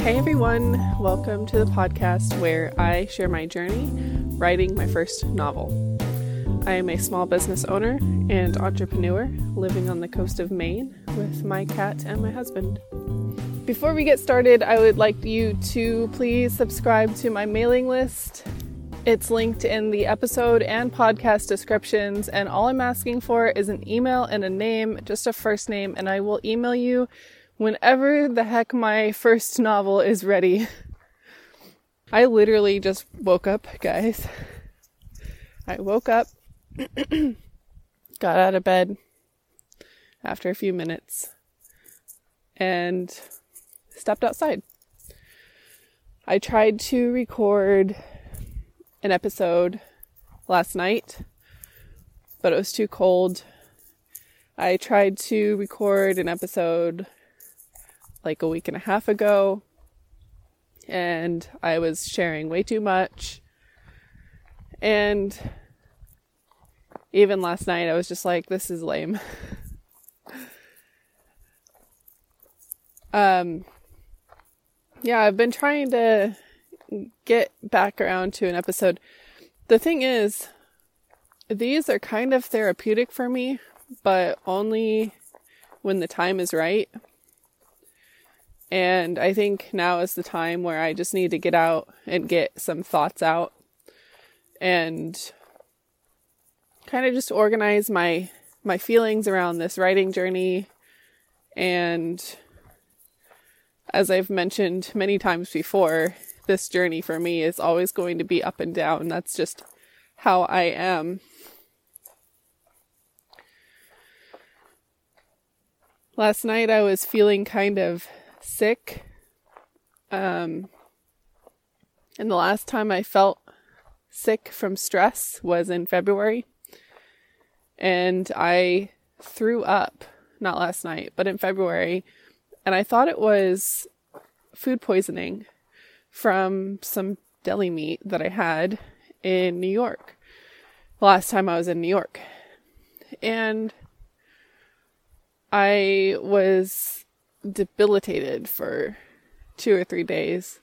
Hey everyone, welcome to the podcast where I share my journey writing my first novel. I am a small business owner and entrepreneur living on the coast of Maine with my cat and my husband. Before we get started, I would like you to please subscribe to my mailing list. It's linked in the episode and podcast descriptions, and all I'm asking for is an email and a name, just a first name, and I will email you whenever the heck my first novel is ready. I literally just woke up, guys. I woke up, got out of bed after a few minutes, and stepped outside. I tried to record an episode last night, but it was too cold. I tried to record an episode like a week and a half ago, and I was sharing way too much. And even last night, I was just like, this is lame. um, yeah, I've been trying to get back around to an episode. The thing is, these are kind of therapeutic for me, but only when the time is right. And I think now is the time where I just need to get out and get some thoughts out and kind of just organize my my feelings around this writing journey and as I've mentioned many times before, this journey for me is always going to be up and down. That's just how I am. Last night I was feeling kind of sick. Um, and the last time I felt sick from stress was in February. And I threw up, not last night, but in February. And I thought it was food poisoning from some deli meat that I had in New York. Last time I was in New York. And I was debilitated for two or three days.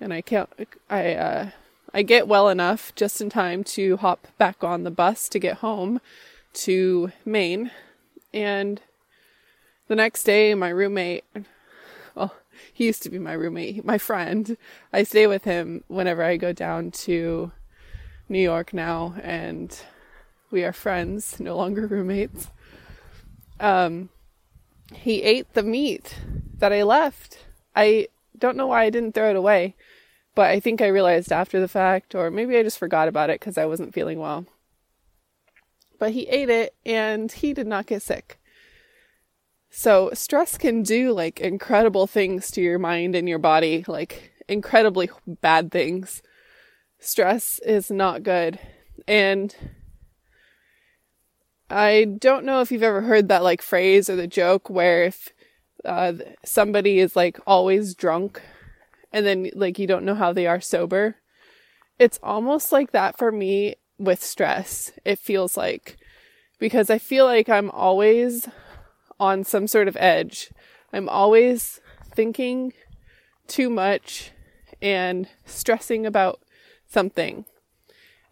And I can't, I, uh, I get well enough just in time to hop back on the bus to get home to Maine. And the next day, my roommate, well, he used to be my roommate, my friend. I stay with him whenever I go down to New York now, and we are friends, no longer roommates. Um, he ate the meat that I left. I don't know why I didn't throw it away, but I think I realized after the fact, or maybe I just forgot about it because I wasn't feeling well. But he ate it and he did not get sick. So, stress can do like incredible things to your mind and your body, like incredibly bad things. Stress is not good. And I don't know if you've ever heard that like phrase or the joke where if uh, somebody is like always drunk and then like you don't know how they are sober. It's almost like that for me with stress. It feels like because I feel like I'm always on some sort of edge. I'm always thinking too much and stressing about something.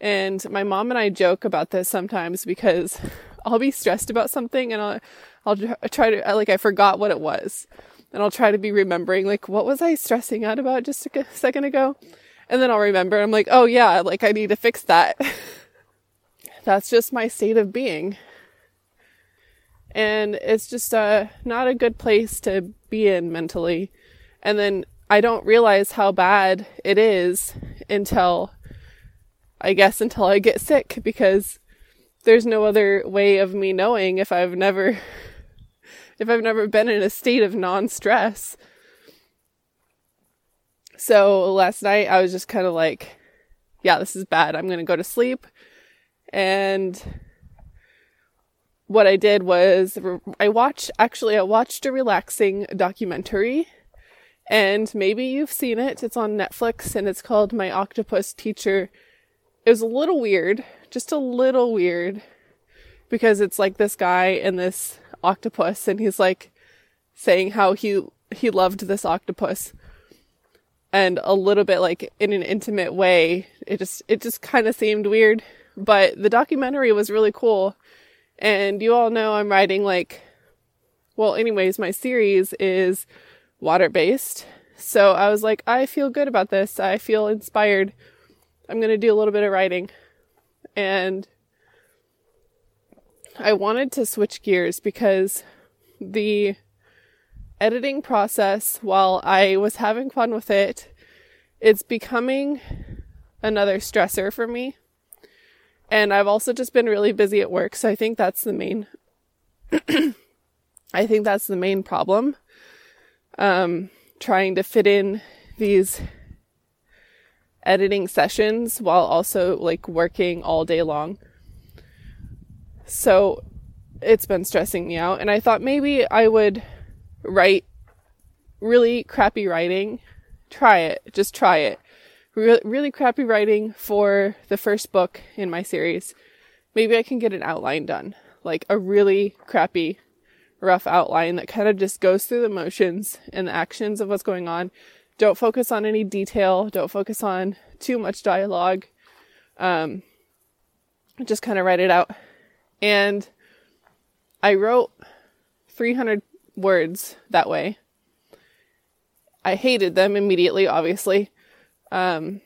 And my mom and I joke about this sometimes because I'll be stressed about something and I'll, I'll try to, like, I forgot what it was. And I'll try to be remembering, like, what was I stressing out about just a second ago? And then I'll remember, I'm like, oh yeah, like, I need to fix that. That's just my state of being. And it's just, uh, not a good place to be in mentally. And then I don't realize how bad it is until I guess until I get sick because there's no other way of me knowing if I've never if I've never been in a state of non-stress. So last night I was just kind of like yeah, this is bad. I'm going to go to sleep. And what I did was I watched actually I watched a relaxing documentary and maybe you've seen it. It's on Netflix and it's called My Octopus Teacher it was a little weird, just a little weird, because it's like this guy and this octopus, and he's like saying how he he loved this octopus, and a little bit like in an intimate way. It just it just kind of seemed weird, but the documentary was really cool. And you all know I'm writing like well, anyways, my series is water based. So I was like, I feel good about this. I feel inspired. I'm going to do a little bit of writing. And I wanted to switch gears because the editing process, while I was having fun with it, it's becoming another stressor for me. And I've also just been really busy at work, so I think that's the main I think that's the main problem. Um, trying to fit in these editing sessions while also like working all day long. So it's been stressing me out. And I thought maybe I would write really crappy writing. Try it. Just try it. Re- really crappy writing for the first book in my series. Maybe I can get an outline done. Like a really crappy, rough outline that kind of just goes through the motions and the actions of what's going on. Don't focus on any detail. Don't focus on too much dialogue. Um, just kind of write it out. And I wrote 300 words that way. I hated them immediately, obviously. Um,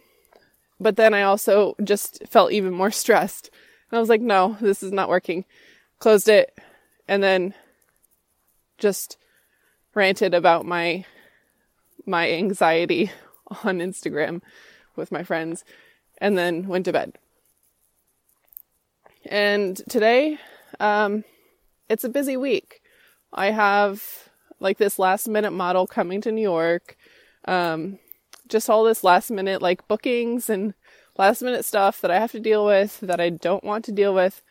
but then I also just felt even more stressed. And I was like, no, this is not working. Closed it and then just ranted about my my anxiety on Instagram with my friends and then went to bed. And today um it's a busy week. I have like this last minute model coming to New York. Um, just all this last minute like bookings and last minute stuff that I have to deal with that I don't want to deal with.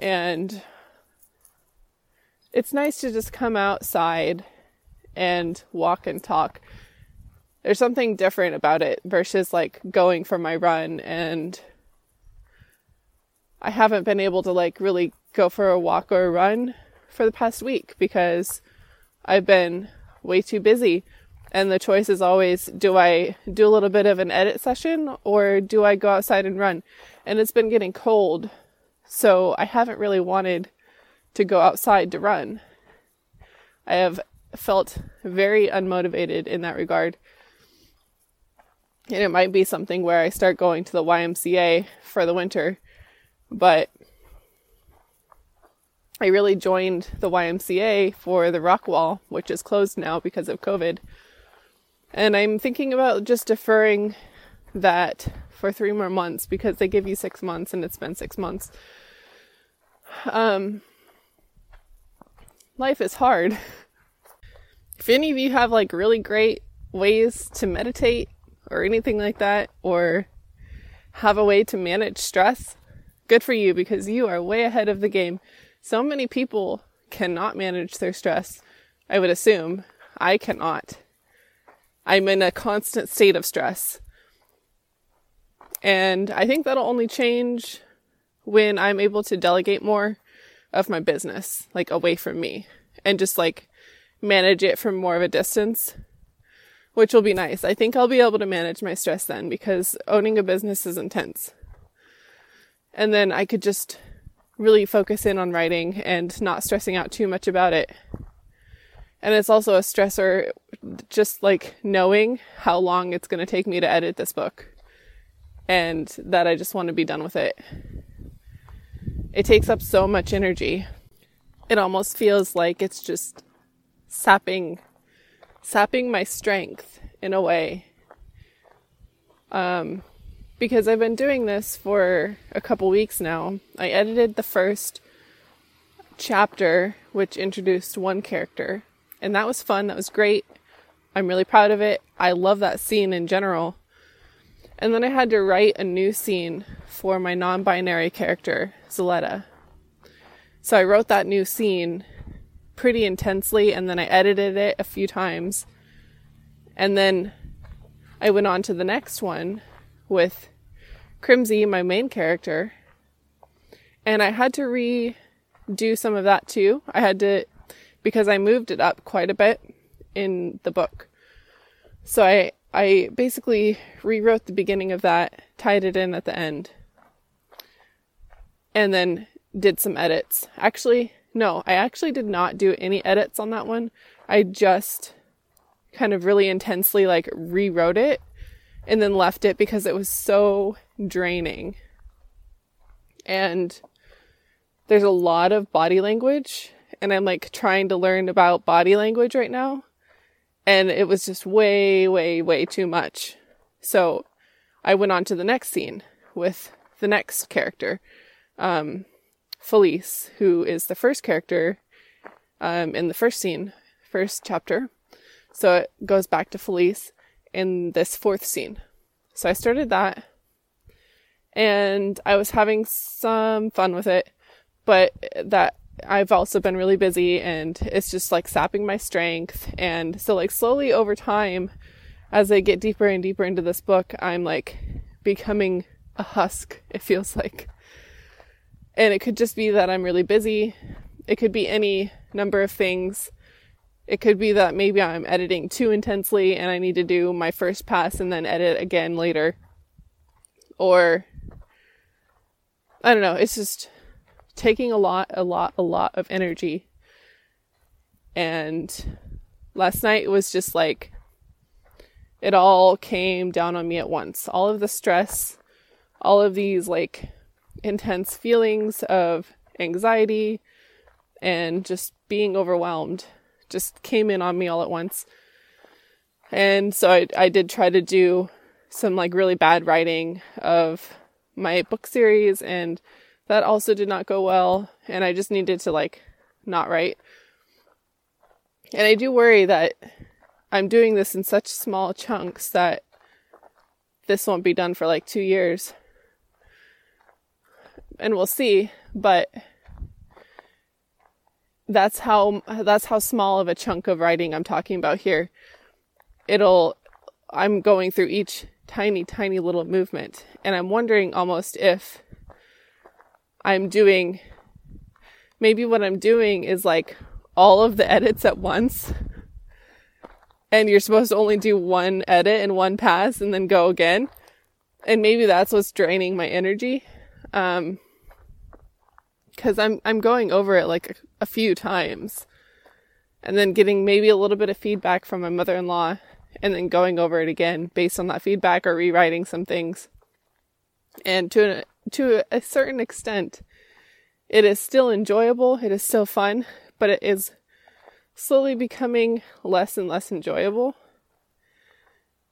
And it's nice to just come outside and walk and talk. There's something different about it versus like going for my run and I haven't been able to like really go for a walk or a run for the past week because I've been way too busy. And the choice is always do I do a little bit of an edit session or do I go outside and run? And it's been getting cold, so I haven't really wanted to go outside to run. I have felt very unmotivated in that regard. And it might be something where I start going to the YMCA for the winter but I really joined the YMCA for the rock wall, which is closed now because of COVID. And I'm thinking about just deferring that for three more months because they give you six months and it's been six months. Um, life is hard. If any of you have like really great ways to meditate or anything like that, or have a way to manage stress, good for you because you are way ahead of the game. So many people cannot manage their stress. I would assume I cannot. I'm in a constant state of stress. And I think that'll only change when I'm able to delegate more of my business, like away from me, and just like manage it from more of a distance, which will be nice. I think I'll be able to manage my stress then because owning a business is intense and then I could just really focus in on writing and not stressing out too much about it. And it's also a stressor just like knowing how long it's going to take me to edit this book and that I just want to be done with it. It takes up so much energy. It almost feels like it's just sapping sapping my strength in a way. Um because I've been doing this for a couple weeks now. I edited the first chapter, which introduced one character, and that was fun. That was great. I'm really proud of it. I love that scene in general. And then I had to write a new scene for my non binary character, Zaletta. So I wrote that new scene pretty intensely, and then I edited it a few times. And then I went on to the next one with Crimsy, my main character. And I had to redo some of that too. I had to, because I moved it up quite a bit in the book. So I I basically rewrote the beginning of that, tied it in at the end, and then did some edits. Actually, no, I actually did not do any edits on that one. I just kind of really intensely like rewrote it and then left it because it was so draining. And there's a lot of body language and I'm like trying to learn about body language right now. And it was just way, way, way too much. So I went on to the next scene with the next character, um, Felice, who is the first character um, in the first scene, first chapter. So it goes back to Felice in this fourth scene. So I started that and I was having some fun with it, but that I've also been really busy and it's just like sapping my strength. And so, like, slowly over time, as I get deeper and deeper into this book, I'm like becoming a husk, it feels like. And it could just be that I'm really busy. It could be any number of things. It could be that maybe I'm editing too intensely and I need to do my first pass and then edit again later. Or, I don't know, it's just taking a lot, a lot, a lot of energy. And last night was just like, it all came down on me at once. All of the stress, all of these like intense feelings of anxiety and just being overwhelmed just came in on me all at once. And so I, I did try to do some like really bad writing of my book series and that also did not go well and I just needed to like not write. And I do worry that I'm doing this in such small chunks that this won't be done for like 2 years. And we'll see, but that's how that's how small of a chunk of writing I'm talking about here. It'll I'm going through each tiny tiny little movement and I'm wondering almost if I'm doing maybe what I'm doing is like all of the edits at once. And you're supposed to only do one edit and one pass and then go again. And maybe that's what's draining my energy. Um, cause I'm, I'm going over it like a, a few times and then getting maybe a little bit of feedback from my mother-in-law and then going over it again based on that feedback or rewriting some things. And to to a certain extent, it is still enjoyable, it is still fun, but it is slowly becoming less and less enjoyable.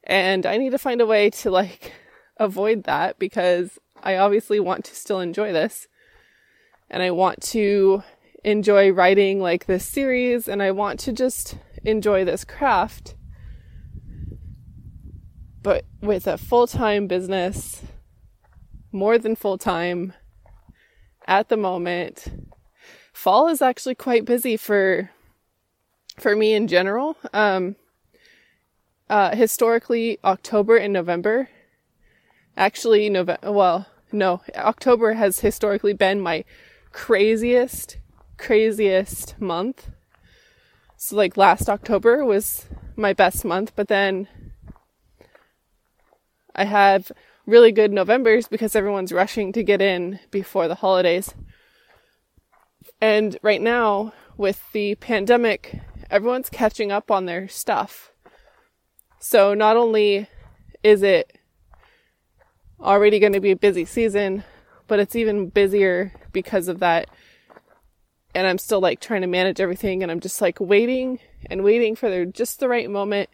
And I need to find a way to like avoid that because I obviously want to still enjoy this. And I want to enjoy writing like this series and I want to just enjoy this craft. But with a full time business more than full time at the moment. Fall is actually quite busy for for me in general. Um, uh, historically, October and November. Actually, November. Well, no, October has historically been my craziest, craziest month. So, like last October was my best month, but then I have really good Novembers because everyone's rushing to get in before the holidays. And right now, with the pandemic, everyone's catching up on their stuff. So not only is it already going to be a busy season, but it's even busier because of that. And I'm still like trying to manage everything and I'm just like waiting and waiting for the, just the right moment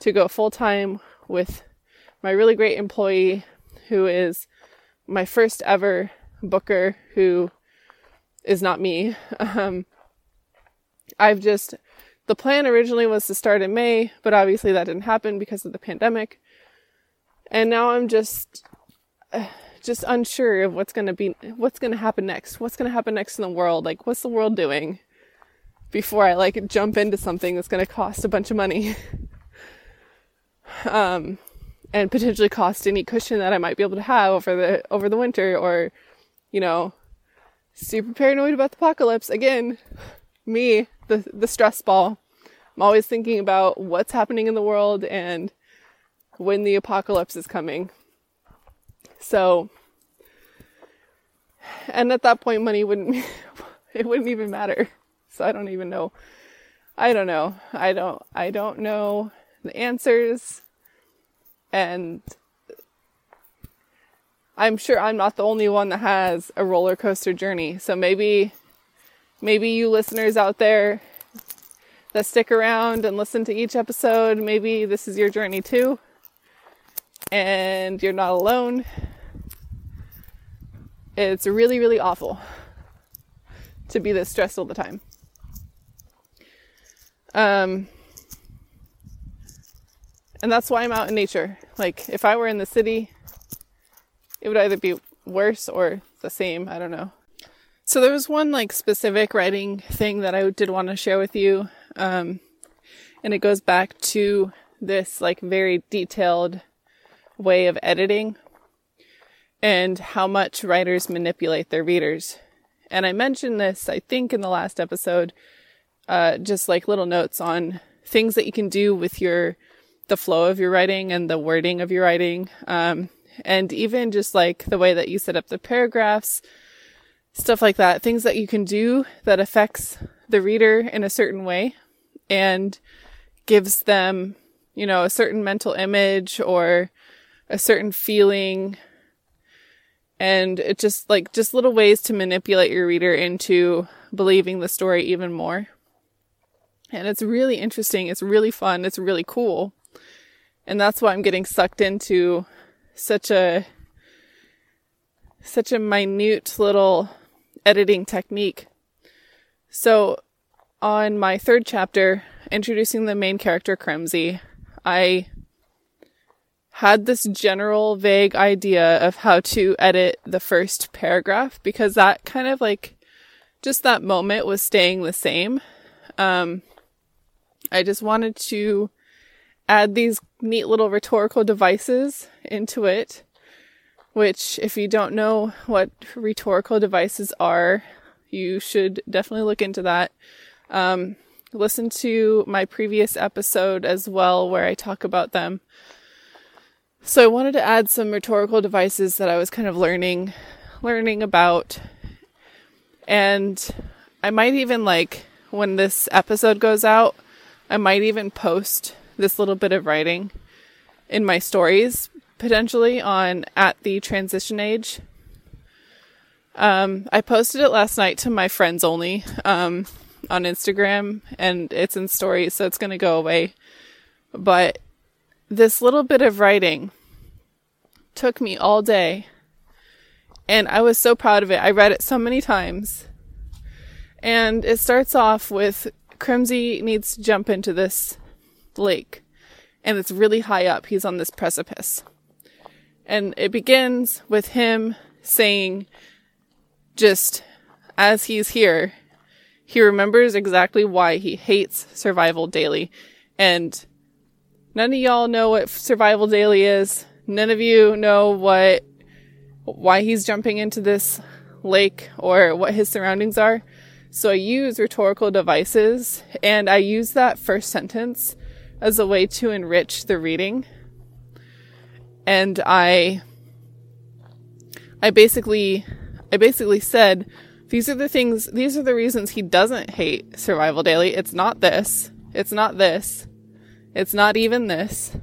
to go full time with my really great employee who is my first ever booker who is not me. Um, I've just, the plan originally was to start in May, but obviously that didn't happen because of the pandemic. And now I'm just, uh, just unsure of what's going to be, what's going to happen next. What's going to happen next in the world? Like, what's the world doing before I like jump into something that's going to cost a bunch of money? um, and potentially cost any cushion that I might be able to have over the over the winter or you know super paranoid about the apocalypse again me the the stress ball I'm always thinking about what's happening in the world and when the apocalypse is coming. So, and at that point, money wouldn't, it wouldn't even matter. So I don't even know. I don't know. I don't, I don't know the answers. And I'm sure I'm not the only one that has a roller coaster journey. So maybe, maybe you listeners out there that stick around and listen to each episode, maybe this is your journey too. And you're not alone. It's really, really awful to be this stressed all the time. Um, and that's why I'm out in nature. Like, if I were in the city, it would either be worse or the same. I don't know. So there was one like specific writing thing that I did want to share with you. Um, and it goes back to this like very detailed way of editing and how much writers manipulate their readers. And I mentioned this, I think, in the last episode, uh, just like little notes on things that you can do with your the flow of your writing and the wording of your writing, um, and even just like the way that you set up the paragraphs, stuff like that. Things that you can do that affects the reader in a certain way and gives them, you know, a certain mental image or a certain feeling and it just like just little ways to manipulate your reader into believing the story even more. And it's really interesting, it's really fun, it's really cool. And that's why I'm getting sucked into such a such a minute little editing technique. So on my third chapter, introducing the main character Kremsy, I had this general vague idea of how to edit the first paragraph because that kind of like just that moment was staying the same. Um, I just wanted to add these neat little rhetorical devices into it, which, if you don't know what rhetorical devices are, you should definitely look into that. Um, listen to my previous episode as well, where I talk about them. So I wanted to add some rhetorical devices that I was kind of learning learning about and I might even like when this episode goes out, I might even post this little bit of writing in my stories potentially on at the transition age. Um, I posted it last night to my friends only um, on Instagram and it's in stories, so it's going to go away. But this little bit of writing took me all day. And I was so proud of it. I read it so many times. And it starts off with Kremsy needs to jump into this lake. And it's really high up. He's on this precipice. And it begins with him saying, just as he's here, he remembers exactly why he hates Survival Daily. And None of y'all know what Survival Daily is. None of you know what, why he's jumping into this lake or what his surroundings are. So I use rhetorical devices and I use that first sentence as a way to enrich the reading. And I, I basically, I basically said, these are the things, these are the reasons he doesn't hate Survival Daily. It's not this. It's not this. It's not even this.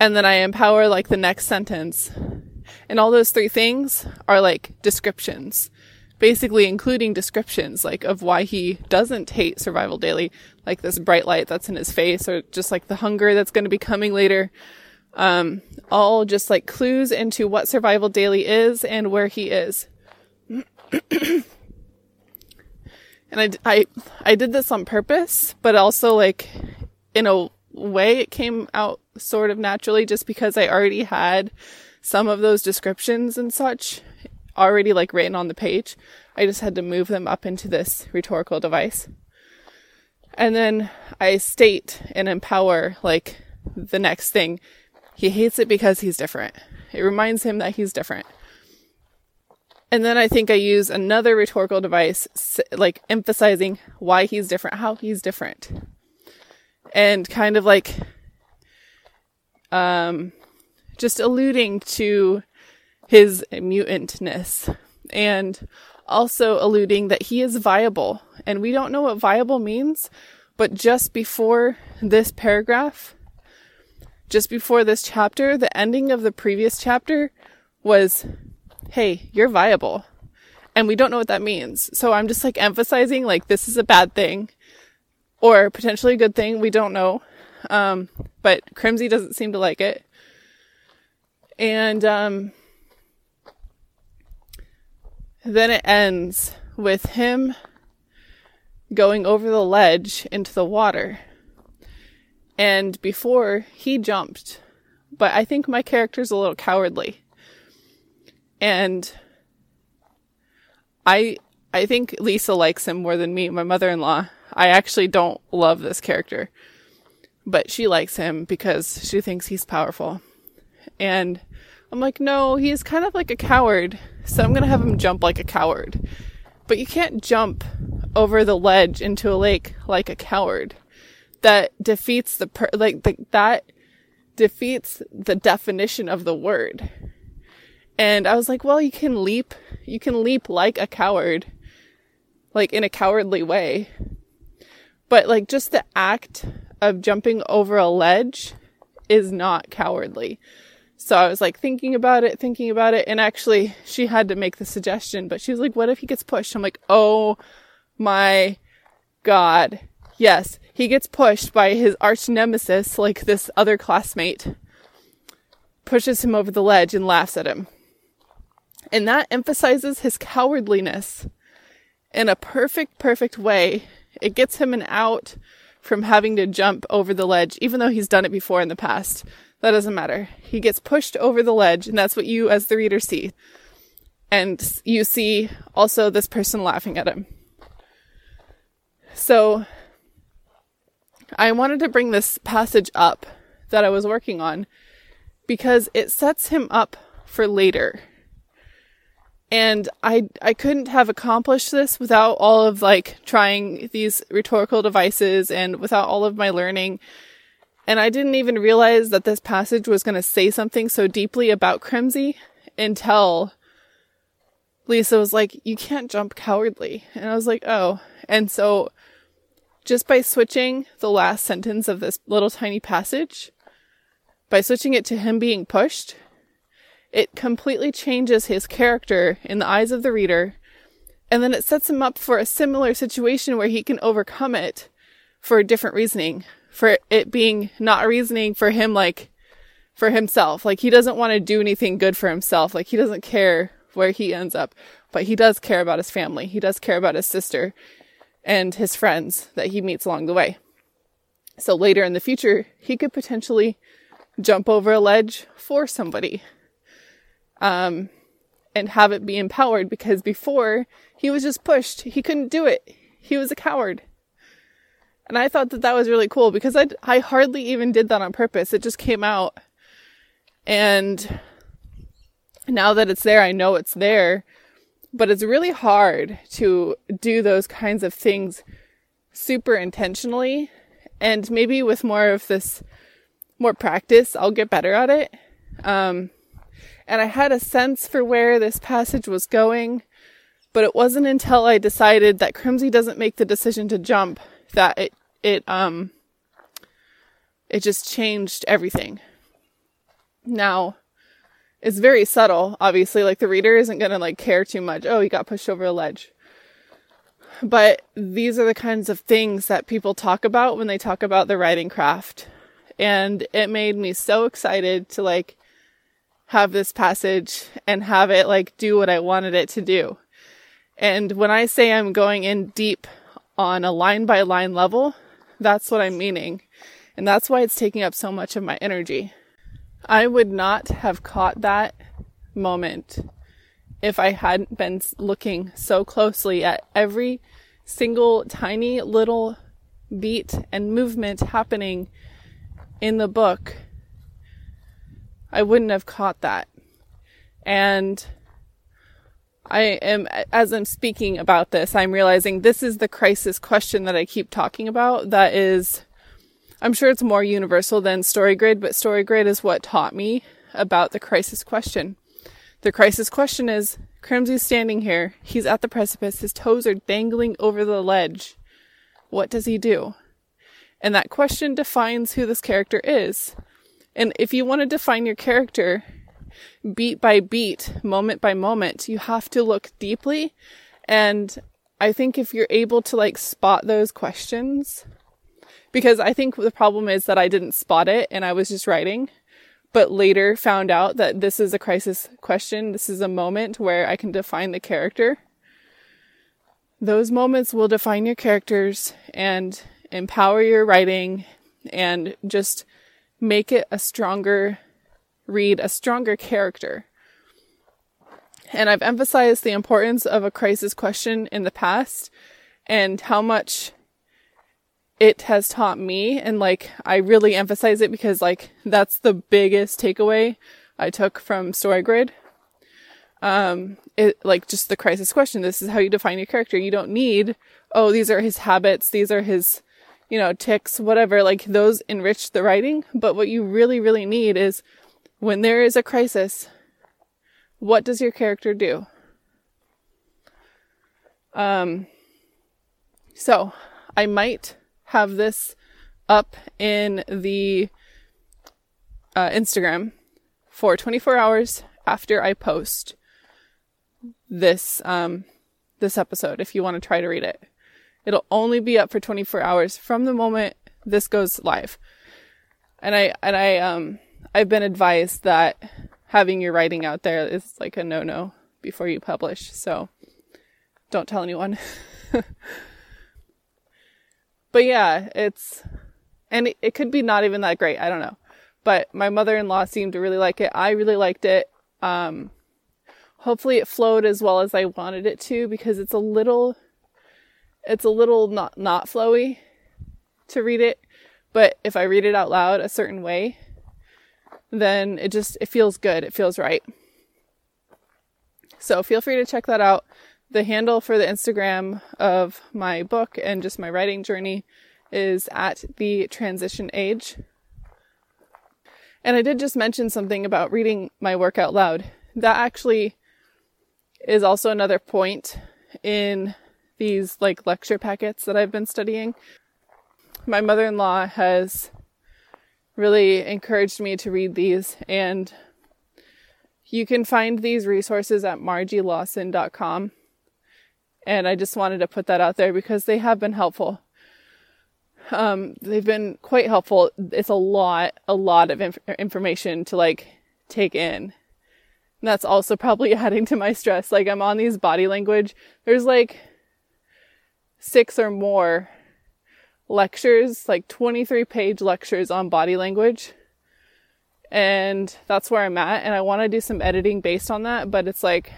And then I empower like the next sentence. And all those three things are like descriptions, basically including descriptions like of why he doesn't hate survival daily, like this bright light that's in his face or just like the hunger that's going to be coming later. Um, all just like clues into what survival daily is and where he is. and I, I, I did this on purpose, but also like in a way it came out sort of naturally just because I already had some of those descriptions and such already like written on the page. I just had to move them up into this rhetorical device. And then I state and empower like the next thing. He hates it because he's different. It reminds him that he's different. And then I think I use another rhetorical device, like emphasizing why he's different, how he's different and kind of like um, just alluding to his mutantness and also alluding that he is viable. And we don't know what viable means, but just before this paragraph, just before this chapter, the ending of the previous chapter was, Hey, you're viable. And we don't know what that means. So I'm just like emphasizing like this is a bad thing or potentially a good thing. We don't know. Um, but Crimsy doesn't seem to like it. And, um, then it ends with him going over the ledge into the water. And before he jumped, but I think my character's a little cowardly. And I I think Lisa likes him more than me, my mother-in-law. I actually don't love this character. But she likes him because she thinks he's powerful. And I'm like, "No, he's kind of like a coward." So I'm going to have him jump like a coward. But you can't jump over the ledge into a lake like a coward. That defeats the per- like the, that defeats the definition of the word. And I was like, well, you can leap, you can leap like a coward, like in a cowardly way. But like just the act of jumping over a ledge is not cowardly. So I was like thinking about it, thinking about it, and actually she had to make the suggestion, but she was like, what if he gets pushed? I'm like, oh my god. Yes, he gets pushed by his arch nemesis, like this other classmate, pushes him over the ledge and laughs at him. And that emphasizes his cowardliness in a perfect, perfect way. It gets him an out from having to jump over the ledge, even though he's done it before in the past. That doesn't matter. He gets pushed over the ledge, and that's what you, as the reader, see. And you see also this person laughing at him. So, I wanted to bring this passage up that I was working on because it sets him up for later. And I I couldn't have accomplished this without all of like trying these rhetorical devices and without all of my learning and I didn't even realize that this passage was going to say something so deeply about Crimsy until Lisa was like, You can't jump cowardly. And I was like, Oh. And so just by switching the last sentence of this little tiny passage, by switching it to him being pushed, it completely changes his character in the eyes of the reader. And then it sets him up for a similar situation where he can overcome it for a different reasoning for it being not reasoning for him like for himself. Like he doesn't want to do anything good for himself. Like he doesn't care where he ends up, but he does care about his family. He does care about his sister and his friends that he meets along the way. So later in the future, he could potentially jump over a ledge for somebody. Um, and have it be empowered because before he was just pushed. He couldn't do it. He was a coward. And I thought that that was really cool because I, I hardly even did that on purpose. It just came out. And now that it's there, I know it's there. But it's really hard to do those kinds of things super intentionally. And maybe with more of this, more practice, I'll get better at it. Um, and I had a sense for where this passage was going, but it wasn't until I decided that Crimsy doesn't make the decision to jump that it it um it just changed everything. Now, it's very subtle, obviously, like the reader isn't going to like care too much. Oh, he got pushed over a ledge. But these are the kinds of things that people talk about when they talk about the writing craft. And it made me so excited to like have this passage and have it like do what I wanted it to do. And when I say I'm going in deep on a line by line level, that's what I'm meaning. And that's why it's taking up so much of my energy. I would not have caught that moment if I hadn't been looking so closely at every single tiny little beat and movement happening in the book. I wouldn't have caught that. And I am, as I'm speaking about this, I'm realizing this is the crisis question that I keep talking about. That is, I'm sure it's more universal than StoryGrid, but StoryGrid is what taught me about the crisis question. The crisis question is Crimsy's standing here. He's at the precipice. His toes are dangling over the ledge. What does he do? And that question defines who this character is. And if you want to define your character beat by beat, moment by moment, you have to look deeply. And I think if you're able to like spot those questions, because I think the problem is that I didn't spot it and I was just writing, but later found out that this is a crisis question. This is a moment where I can define the character. Those moments will define your characters and empower your writing and just make it a stronger read, a stronger character. And I've emphasized the importance of a crisis question in the past and how much it has taught me and like I really emphasize it because like that's the biggest takeaway I took from StoryGrid. Um, it like just the crisis question. This is how you define your character. You don't need, oh, these are his habits, these are his, you know, ticks, whatever. Like those enrich the writing. But what you really, really need is when there is a crisis, what does your character do? Um, so I might have this up in the uh, Instagram for 24 hours after I post this um, this episode. If you want to try to read it, it'll only be up for 24 hours from the moment this goes live. And I and I um I've been advised that having your writing out there is like a no no before you publish. So don't tell anyone. but yeah, it's, and it, it, could be not even that great. I don't know. But my mother-in-law seemed to really like it. I really liked it. Um, hopefully it flowed as well as I wanted it to because it's a little, it's a little not, not flowy to read it. But if I read it out loud a certain way, then it just, it feels good. It feels right. So feel free to check that out the handle for the Instagram of my book and just my writing journey is at the transition age. And I did just mention something about reading my work out loud. That actually is also another point in these like lecture packets that I've been studying. My mother-in-law has really encouraged me to read these and you can find these resources at margielawson.com and I just wanted to put that out there because they have been helpful. Um, they've been quite helpful. It's a lot, a lot of inf- information to like take in. And that's also probably adding to my stress. Like I'm on these body language. There's like six or more lectures, like 23 page lectures on body language. And that's where I'm at. And I want to do some editing based on that, but it's like,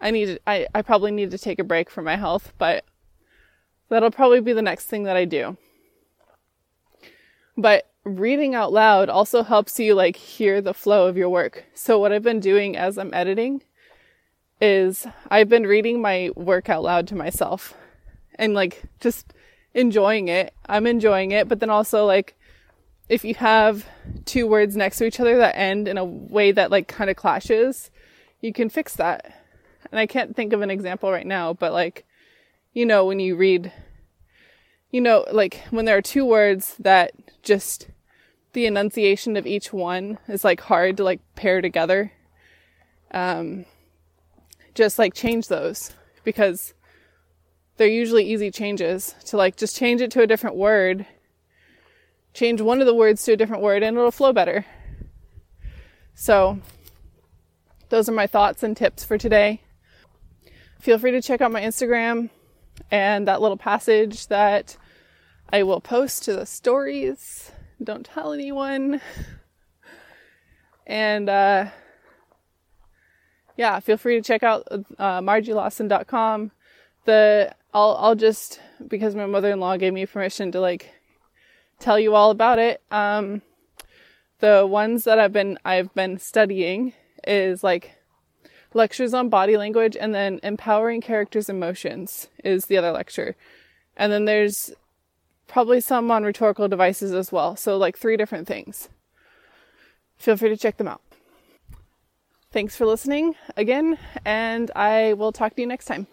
I need I, I probably need to take a break for my health, but that'll probably be the next thing that I do. But reading out loud also helps you like hear the flow of your work. So what I've been doing as I'm editing is I've been reading my work out loud to myself and like just enjoying it. I'm enjoying it, but then also like if you have two words next to each other that end in a way that like kind of clashes, you can fix that and I can't think of an example right now, but like, you know, when you read, you know, like when there are two words that just the enunciation of each one is like hard to like pair together. Um, just like change those because they're usually easy changes to like just change it to a different word, change one of the words to a different word, and it'll flow better. So, those are my thoughts and tips for today feel free to check out my Instagram and that little passage that I will post to the stories. Don't tell anyone. And uh, yeah, feel free to check out uh, margielawson.com. The I'll I'll just because my mother-in-law gave me permission to like tell you all about it. Um, the ones that I've been I've been studying is like lectures on body language, and then empowering characters' emotions is the other lecture. And then there's probably some on rhetorical devices as well. So, like three different things. Feel free to check them out. Thanks for listening again, and I will talk to you next time.